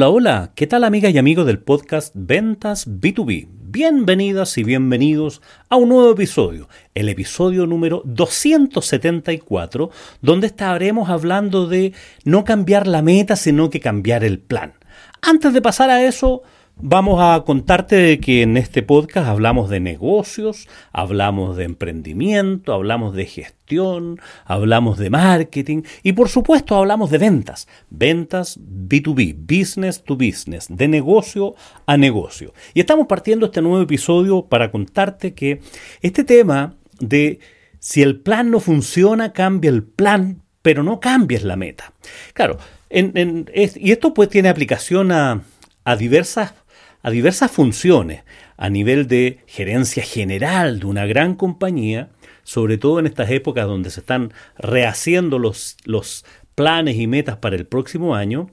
Hola, hola, ¿qué tal amigas y amigos del podcast Ventas B2B? Bienvenidas y bienvenidos a un nuevo episodio, el episodio número 274, donde estaremos hablando de no cambiar la meta, sino que cambiar el plan. Antes de pasar a eso, Vamos a contarte de que en este podcast hablamos de negocios, hablamos de emprendimiento, hablamos de gestión, hablamos de marketing y por supuesto hablamos de ventas. Ventas B2B, business to business, de negocio a negocio. Y estamos partiendo este nuevo episodio para contarte que este tema de si el plan no funciona, cambia el plan, pero no cambies la meta. Claro, y esto pues tiene aplicación a, a diversas a diversas funciones a nivel de gerencia general de una gran compañía, sobre todo en estas épocas donde se están rehaciendo los, los planes y metas para el próximo año,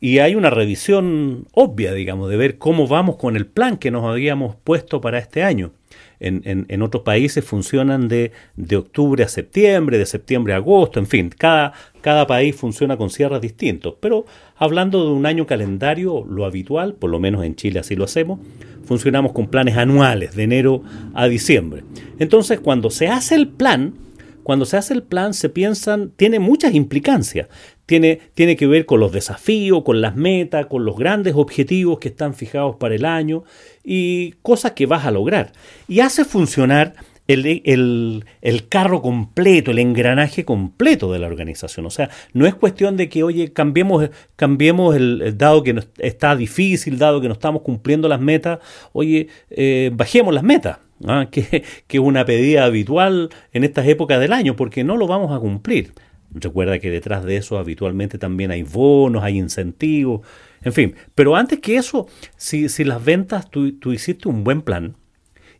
y hay una revisión obvia, digamos, de ver cómo vamos con el plan que nos habíamos puesto para este año. En, otros países funcionan de, de, octubre a septiembre, de septiembre a agosto, en fin, cada, cada país funciona con cierres distintos. Pero hablando de un año calendario, lo habitual, por lo menos en Chile así lo hacemos, funcionamos con planes anuales, de enero a diciembre. Entonces, cuando se hace el plan, cuando se hace el plan se piensan, tiene muchas implicancias. Tiene, tiene que ver con los desafíos, con las metas, con los grandes objetivos que están fijados para el año y cosas que vas a lograr. Y hace funcionar el, carro completo, el engranaje completo de la organización. O sea, no es cuestión de que, oye, cambiemos, cambiemos el, dado que está difícil, dado que no estamos cumpliendo las metas, oye, eh, bajemos las metas. ¿Ah? que, es una pedida habitual en estas épocas del año, porque no lo vamos a cumplir. Recuerda que detrás de eso habitualmente también hay bonos, hay incentivos, en fin. Pero antes que eso, si, si las ventas, tú, tú hiciste un buen plan,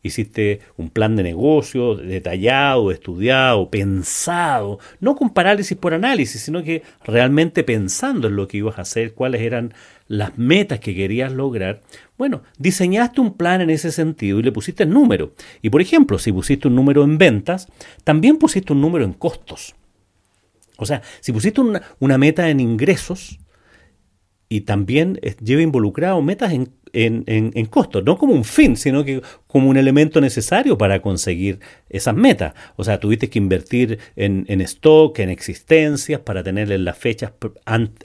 hiciste un plan de negocio detallado, estudiado, pensado, no con parálisis por análisis, sino que realmente pensando en lo que ibas a hacer, cuáles eran las metas que querías lograr, bueno, diseñaste un plan en ese sentido y le pusiste el número. Y por ejemplo, si pusiste un número en ventas, también pusiste un número en costos. O sea, si pusiste una, una meta en ingresos, y también lleva involucrado metas en, en, en, costos, no como un fin, sino que como un elemento necesario para conseguir esas metas. O sea, tuviste que invertir en, en stock, en existencias, para tenerle las fechas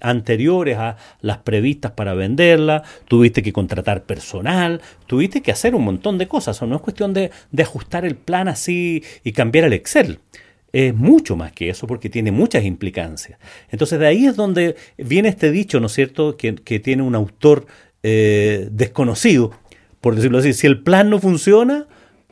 anteriores a las previstas para venderla, tuviste que contratar personal, tuviste que hacer un montón de cosas. O no es cuestión de, de ajustar el plan así y cambiar el Excel es mucho más que eso porque tiene muchas implicancias. Entonces de ahí es donde viene este dicho, ¿no es cierto?, que, tiene un autor eh, desconocido, por decirlo así. Si el plan no funciona,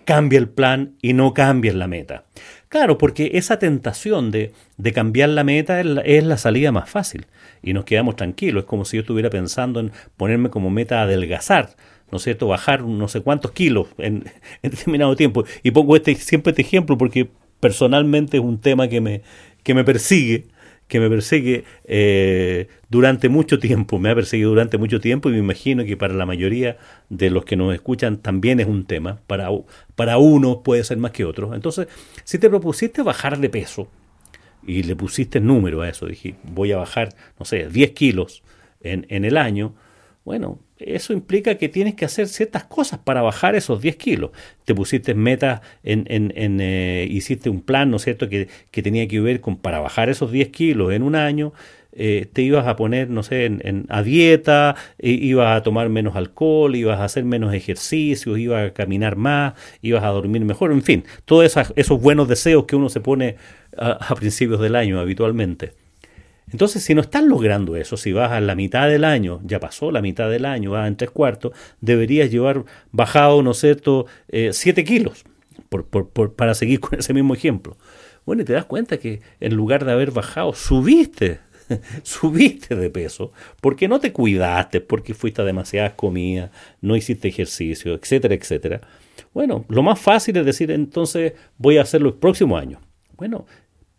cambia el plan y no cambies la meta. Claro, porque esa tentación de, de cambiar la meta es la, es la, salida más fácil y nos quedamos tranquilos. Es como si yo estuviera pensando en ponerme como meta adelgazar. ¿no es cierto?, bajar no sé cuántos kilos en, en determinado tiempo. Y pongo este, siempre este ejemplo porque personalmente es un tema que me, que me persigue, que me persigue eh, durante mucho tiempo, me ha perseguido durante mucho tiempo y me imagino que para la mayoría de los que nos escuchan también es un tema, para, para unos puede ser más que otros. Entonces, si te propusiste bajar de peso y le pusiste número a eso, dije, voy a bajar, no sé, 10 kilos en, en el año, bueno, eso implica que tienes que hacer ciertas cosas para bajar esos 10 kilos. Te pusiste metas, en, en, eh, hiciste un plan, ¿no es cierto?, que, tenía que ver con para bajar esos 10 kilos en un año. Eh, te ibas a poner, no sé, en, a dieta, ibas a tomar menos alcohol, ibas a hacer menos ejercicios, ibas a caminar más, ibas a dormir mejor, en fin, todos esos buenos deseos que uno se pone a principios del año habitualmente. Entonces, si no estás logrando eso, si vas a la mitad del año, ya pasó la mitad del año, vas en tres cuartos, deberías llevar bajado, ¿no es cierto?, eh, siete kilos, por, por, para seguir con ese mismo ejemplo. Bueno, y te das cuenta que en lugar de haber bajado, subiste, subiste de peso, porque no te cuidaste, porque fuiste a demasiadas comidas, no hiciste ejercicio, etcétera, etcétera. Bueno, lo más fácil es decir, entonces voy a hacerlo el próximo año. Bueno,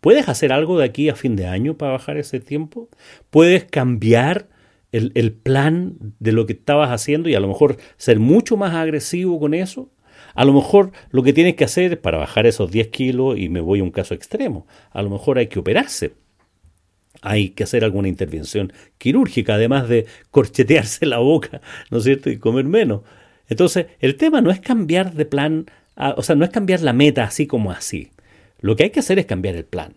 ¿Puedes hacer algo de aquí a fin de año para bajar ese tiempo? ¿Puedes cambiar el, plan de lo que estabas haciendo y a lo mejor ser mucho más agresivo con eso? A lo mejor lo que tienes que hacer para bajar esos 10 kilos, y me voy a un caso extremo, a lo mejor hay que operarse. hay que hacer alguna intervención quirúrgica, además de corchetearse la boca, ¿no es cierto? Y comer menos. Entonces, el tema no es cambiar de plan, o sea, no es cambiar la meta así como así. Lo que hay que hacer es cambiar el plan.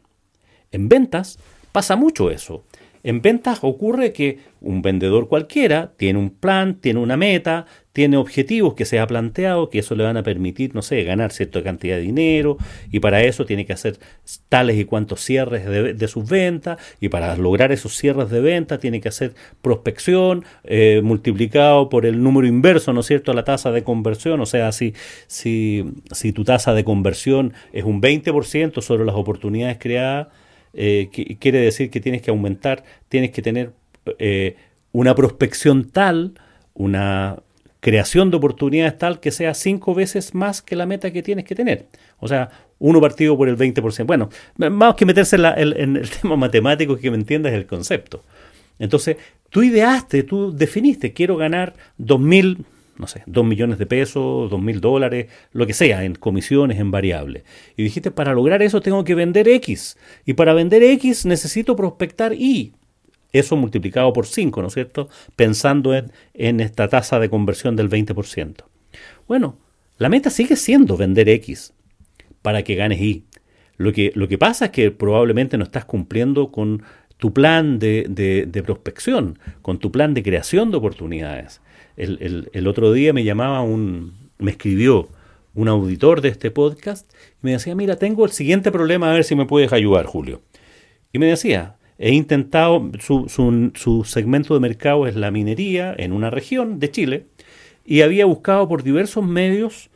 En ventas pasa mucho eso. En ventas ocurre que un vendedor cualquiera tiene un plan, tiene una meta, tiene objetivos que se ha planteado, que eso le van a permitir, no sé, ganar cierta cantidad de dinero, y para eso tiene que hacer tales y cuantos cierres de, sus ventas, y para lograr esos cierres de ventas tiene que hacer prospección eh, multiplicado por el número inverso, ¿no es cierto?, la tasa de conversión, o sea, si, si, si tu tasa de conversión es un 20% sobre las oportunidades creadas, eh, quiere decir que tienes que aumentar, tienes que tener eh, una prospección tal, una creación de oportunidades tal que sea cinco veces más que la meta que tienes que tener. O sea, uno partido por el 20%. Bueno, más que meterse en, el tema matemático que me entiendas el concepto. Entonces, tú ideaste, tú definiste, quiero ganar 2.000 no sé, 2 millones de pesos, 2 mil dólares, lo que sea, en comisiones, en variables. Y dijiste, para lograr eso tengo que vender X. Y para vender X necesito prospectar Y. Eso multiplicado por 5, ¿no es cierto? Pensando en, esta tasa de conversión del 20%. Bueno, la meta sigue siendo vender X para que ganes Y. Lo que, lo que pasa es que probablemente no estás cumpliendo con tu plan de, prospección, con tu plan de creación de oportunidades. El, otro día me llamaba un, me escribió un auditor de este podcast y me decía, mira, tengo el siguiente problema, a ver si me puedes ayudar, Julio. Y me decía, he intentado, su, su, segmento de mercado es la minería en una región de Chile, y había buscado por diversos medios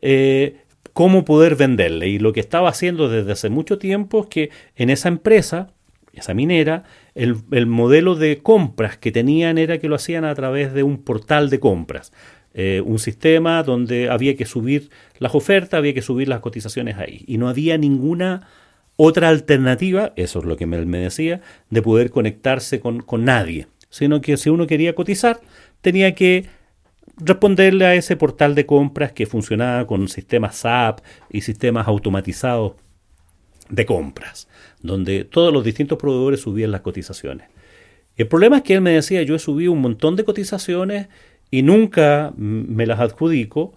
eh, cómo poder venderle. Y lo que estaba haciendo desde hace mucho tiempo es que en esa empresa, esa minera, el, modelo de compras que tenían era que lo hacían a través de un portal de compras. Eh, un sistema donde había que subir las ofertas, había que subir las cotizaciones ahí. Y no había ninguna otra alternativa, eso es lo que me, me decía, de poder conectarse con, con nadie. Sino que si uno quería cotizar, tenía que responderle a ese portal de compras que funcionaba con sistemas SAP y sistemas automatizados de compras, donde todos los distintos proveedores subían las cotizaciones. El problema es que él me decía, yo he subido un montón de cotizaciones y nunca me las adjudico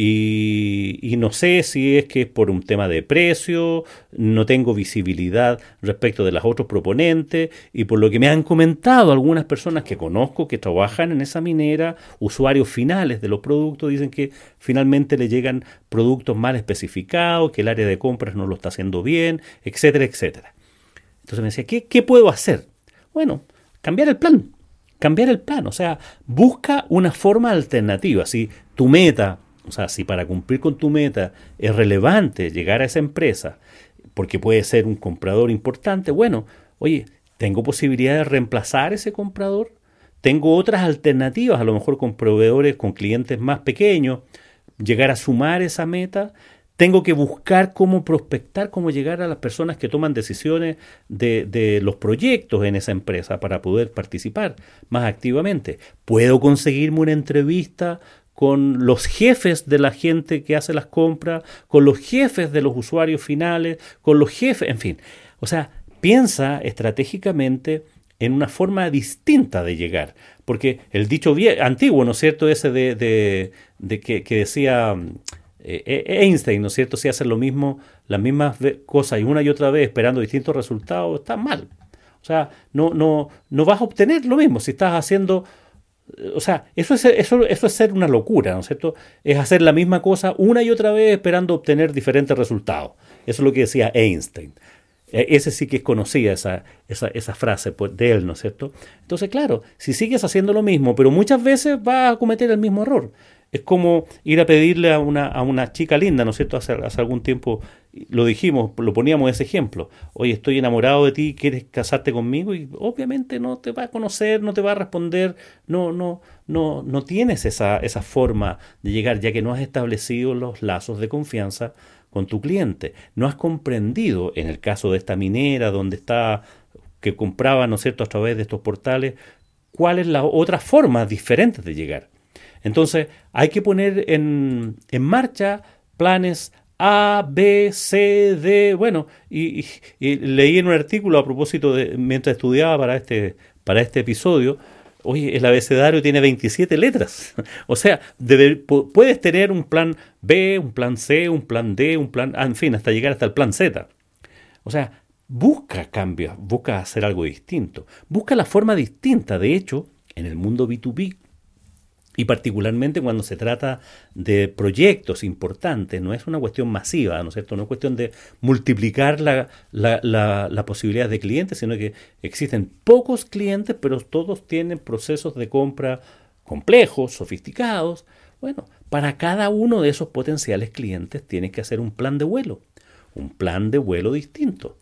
y, no sé si es que es por un tema de precio, no tengo visibilidad respecto de los otros proponentes y por lo que me han comentado algunas personas que conozco que trabajan en esa minera, usuarios finales de los productos, dicen que finalmente le llegan productos mal especificados, que el área de compras no lo está haciendo bien, etcétera, etcétera. Entonces me decía, ¿qué, qué puedo hacer? Bueno, cambiar el plan. Cambiar el plan, o sea, busca una forma alternativa. Si tu meta o sea, si para cumplir con tu meta es relevante llegar a esa empresa, porque puede ser un comprador importante, bueno, oye, ¿tengo posibilidad de reemplazar ese comprador? ¿Tengo otras alternativas, a lo mejor con proveedores, con clientes más pequeños, llegar a sumar esa meta? Tengo que buscar cómo prospectar, cómo llegar a las personas que toman decisiones de, de, los proyectos en esa empresa para poder participar más activamente. ¿Puedo conseguirme una entrevista con los jefes de la gente que hace las compras, con los jefes de los usuarios finales, con los jefes, en fin. O sea, piensa estratégicamente en una forma distinta de llegar. Porque el dicho antiguo, ¿no es cierto? Ese de, que, decía eh, e-, Einstein, ¿no es cierto? Si hacen lo mismo, las mismas cosas y una y otra vez esperando distintos resultados, está mal. O sea, no, no, no vas a obtener lo mismo si estás haciendo o sea, eso es, eso, eso es ser una locura, ¿no es cierto? Es hacer la misma cosa una y otra vez esperando obtener diferentes resultados. Eso es lo que decía Einstein. E, ese sí que es conocida esa, esa, esa frase de él, ¿no es cierto? Entonces, claro, si sigues haciendo lo mismo, pero muchas veces vas a cometer el mismo error. Es como ir a pedirle a una, a una chica linda, ¿no es cierto? Hace, hace, algún tiempo lo dijimos, lo poníamos ese ejemplo. Oye, estoy enamorado de ti, ¿quieres casarte conmigo? Y obviamente no te va a conocer, no te va a responder, no, no, no, no tienes esa, esa forma de llegar, ya que no has establecido los lazos de confianza con tu cliente. No has comprendido, en el caso de esta minera, donde está, que compraba, ¿no es cierto?, a través de estos portales, cuáles las otras formas diferentes de llegar. Entonces, hay que poner en, marcha planes A, B, C, D, bueno, y, leí en un artículo a propósito de, mientras estudiaba para este, para este episodio, Oye, el abecedario tiene 27 letras. o sea, puedes tener un plan B, un plan C, un plan D, un plan, en fin, hasta llegar hasta el plan Z. O sea, busca cambios, busca hacer algo distinto, busca la forma distinta. De hecho, en el mundo B2B, y particularmente cuando se trata de proyectos importantes, no es una cuestión masiva, ¿no es cierto? No es cuestión de multiplicar la, la, posibilidad de clientes, sino que existen pocos clientes, pero todos tienen procesos de compra complejos, sofisticados. Bueno, para cada uno de esos potenciales clientes tienes que hacer un plan de vuelo, un plan de vuelo distinto.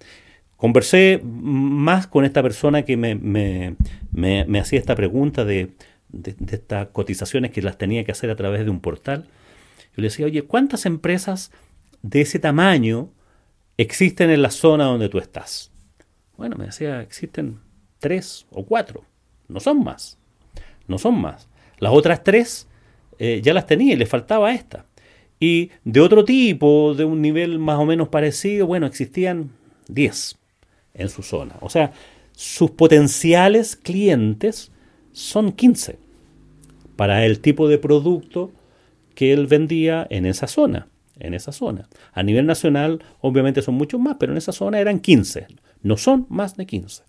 Conversé más con esta persona que me, me hacía esta pregunta de de, estas cotizaciones que las tenía que hacer a través de un portal. Yo le decía, oye, ¿cuántas empresas de ese tamaño existen en la zona donde tú estás? Bueno, me decía, existen tres o cuatro, no son más, no son más. Las otras tres eh, ya las tenía y le faltaba esta. Y de otro tipo, de un nivel más o menos parecido, bueno, existían diez en su zona. O sea, sus potenciales clientes son 15 para el tipo de producto que él vendía en esa zona. En esa zona. A nivel nacional, obviamente son muchos más, pero en esa zona eran 15. No son más de 15.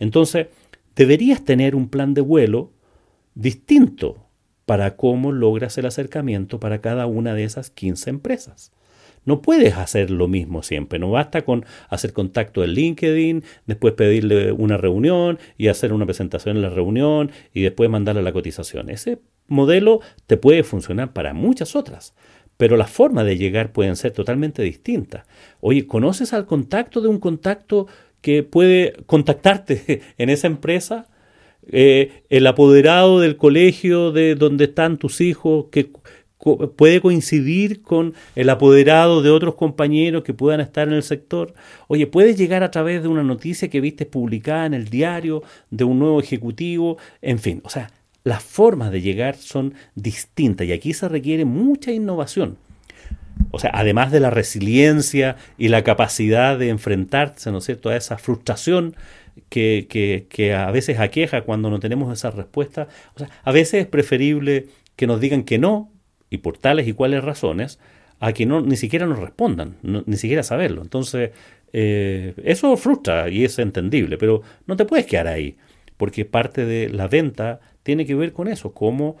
Entonces, deberías tener un plan de vuelo distinto para cómo logras el acercamiento para cada una de esas 15 empresas. No puedes hacer lo mismo siempre. No basta con hacer contacto en LinkedIn, después pedirle una reunión y hacer una presentación en la reunión y después mandarle la cotización. Ese modelo te puede funcionar para muchas otras. Pero las formas de llegar pueden ser totalmente distintas. Oye, ¿conoces al contacto de un contacto que puede contactarte en esa empresa? Eh, el apoderado del colegio de donde están tus hijos, que puede coincidir con el apoderado de otros compañeros que puedan estar en el sector. Oye, puede llegar a través de una noticia que viste publicada en el diario de un nuevo ejecutivo, en fin, o sea, las formas de llegar son distintas y aquí se requiere mucha innovación. O sea, además de la resiliencia y la capacidad de enfrentarse, ¿no es cierto?, a esa frustración que, que, que a veces aqueja cuando no tenemos esa respuesta. O sea, a veces es preferible que nos digan que no y por tales y cuales razones, a que no, ni siquiera nos respondan, ni siquiera saberlo. Entonces, eh, eso frustra y es entendible, pero no te puedes quedar ahí, porque parte de la venta tiene que ver con eso, cómo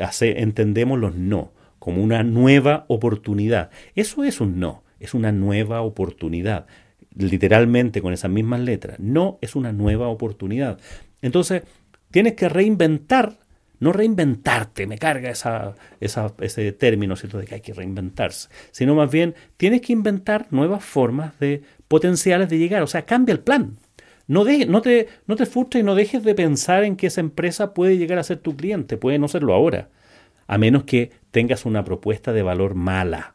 hace, entendemos los no, como una nueva oportunidad. Eso es un no, es una nueva oportunidad, literalmente con esas mismas letras. No es una nueva oportunidad. Entonces, tienes que reinventar no reinventarte, me carga esa, ese término, ¿cierto? De que hay que reinventarse, sino más bien tienes que inventar nuevas formas de potenciales de llegar, o sea, cambia el plan. No, no, te, no te frustres y no dejes de pensar en que esa empresa puede llegar a ser tu cliente, puede no serlo ahora, a menos que tengas una propuesta de valor mala,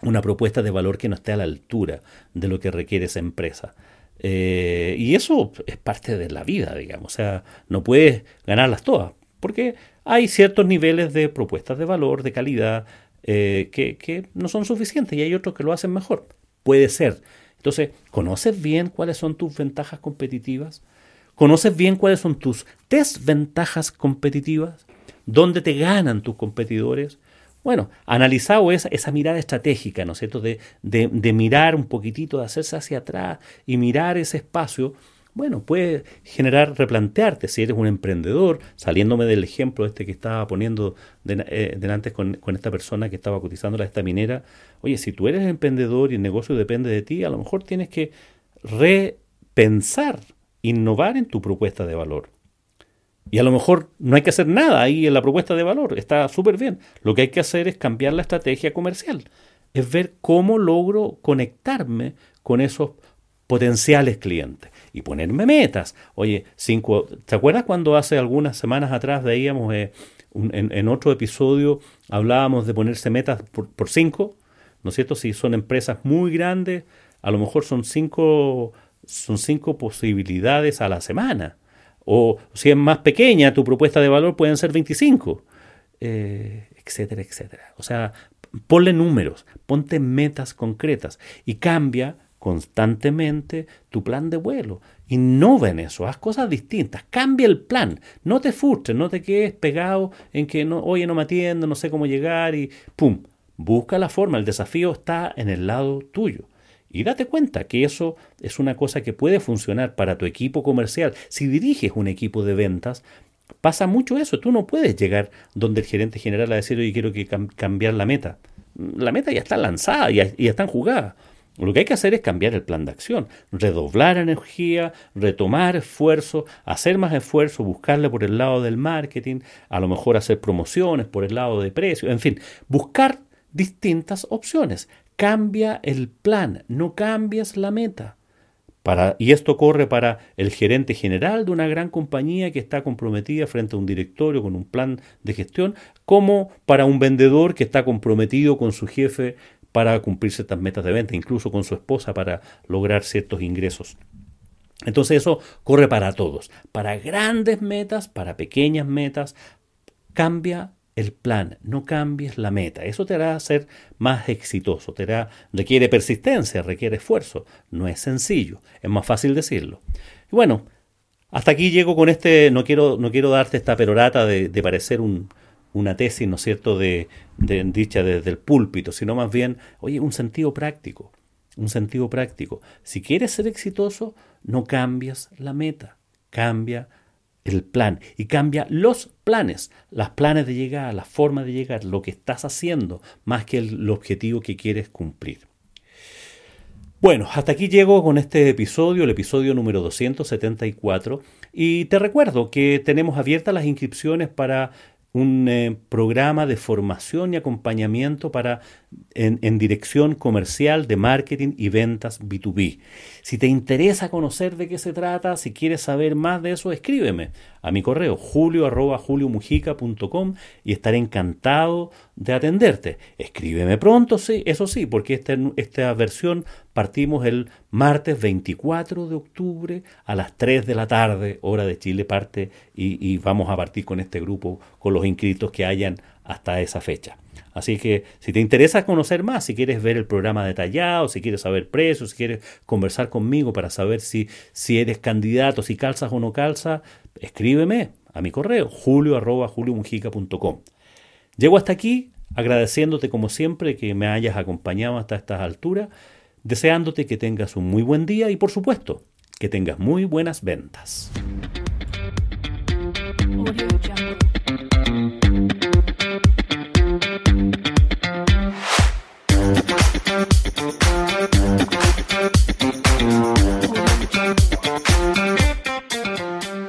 una propuesta de valor que no esté a la altura de lo que requiere esa empresa. Eh, y eso es parte de la vida, digamos, o sea, no puedes ganarlas todas, porque hay ciertos niveles de propuestas de valor, de calidad, eh, que, no son suficientes y hay otros que lo hacen mejor. Puede ser. Entonces, ¿conoces bien cuáles son tus ventajas competitivas? ¿Conoces bien cuáles son tus desventajas competitivas? ¿Dónde te ganan tus competidores? Bueno, analizado esa, mirada estratégica, ¿no es cierto? De mirar un poquitito, de hacerse hacia atrás y mirar ese espacio, bueno, puede generar replantearte si eres un emprendedor, saliéndome del ejemplo este que estaba poniendo eh, delante con, esta persona que estaba cotizando la esta minera. Oye, si tú eres emprendedor y el negocio depende de ti, a lo mejor tienes que repensar, innovar en tu propuesta de valor. Y a lo mejor no hay que hacer nada ahí en la propuesta de valor, está súper bien. Lo que hay que hacer es cambiar la estrategia comercial, es ver cómo logro conectarme con esos potenciales clientes y ponerme metas. Oye, cinco, ¿te acuerdas cuando hace algunas semanas atrás veíamos eh, en, otro episodio hablábamos de ponerse metas por, cinco? ¿No es cierto? Si son empresas muy grandes, a lo mejor son cinco, son cinco posibilidades a la semana. O si es más pequeña tu propuesta de valor, pueden ser 25. Eh, etcétera, etcétera. O sea, ponle números, ponte metas concretas y cambia constantemente tu plan de vuelo. Innova en eso, haz cosas distintas, cambia el plan, no te frustres, no te quedes pegado en que no, oye, no me atiendo, no sé cómo llegar y pum, busca la forma, el desafío está en el lado tuyo. Y date cuenta que eso es una cosa que puede funcionar para tu equipo comercial. Si diriges un equipo de ventas, pasa mucho eso. Tú no puedes llegar donde el gerente general a decir, oye, quiero que cambiar la meta. La meta ya está lanzada, ya, ya está jugada. Lo que hay que hacer es cambiar el plan de acción, redoblar energía, retomar esfuerzo, hacer más esfuerzo, buscarle por el lado del marketing, a lo mejor hacer promociones por el lado de precio, en fin, buscar distintas opciones. Cambia el plan, no cambias la meta. Y esto corre para el gerente general de una gran compañía que está comprometida frente a un directorio con un plan de gestión, como para un vendedor que está comprometido con su jefe para cumplir ciertas metas de venta, incluso con su esposa para lograr ciertos ingresos. Entonces eso corre para todos, para grandes metas, para pequeñas metas. Cambia el plan, no cambies la meta. Eso te hará ser más exitoso, te hará, requiere persistencia, requiere esfuerzo. No es sencillo, es más fácil decirlo. Y bueno, hasta aquí llego con este, no quiero, no quiero darte esta perorata de, de parecer un, una tesis, ¿no es cierto?, de, dicha desde el púlpito, sino más bien, oye, un sentido práctico, un sentido práctico. Si quieres ser exitoso, no cambias la meta, cambia el plan y cambia los planes, las planes de llegar, la forma de llegar, lo que estás haciendo, más que el, el objetivo que quieres cumplir. Bueno, hasta aquí llego con este episodio, el episodio número 274, y te recuerdo que tenemos abiertas las inscripciones para un eh, programa de formación y acompañamiento para en, dirección comercial de marketing y ventas B2B. Si te interesa conocer de qué se trata, si quieres saber más de eso, escríbeme a mi correo julio arroba y estaré encantado de atenderte. Escríbeme pronto, sí, eso sí, porque esta, esta versión partimos el martes 24 de octubre a las 3 de la tarde, hora de Chile parte, y, y vamos a partir con este grupo, con los inscritos que hayan hasta esa fecha. Así que si te interesa conocer más, si quieres ver el programa detallado, si quieres saber precios, si quieres conversar conmigo para saber si, si eres candidato, si calzas o no calzas, escríbeme a mi correo julio Llego hasta aquí agradeciéndote como siempre que me hayas acompañado hasta estas alturas, deseándote que tengas un muy buen día y por supuesto que tengas muy buenas ventas.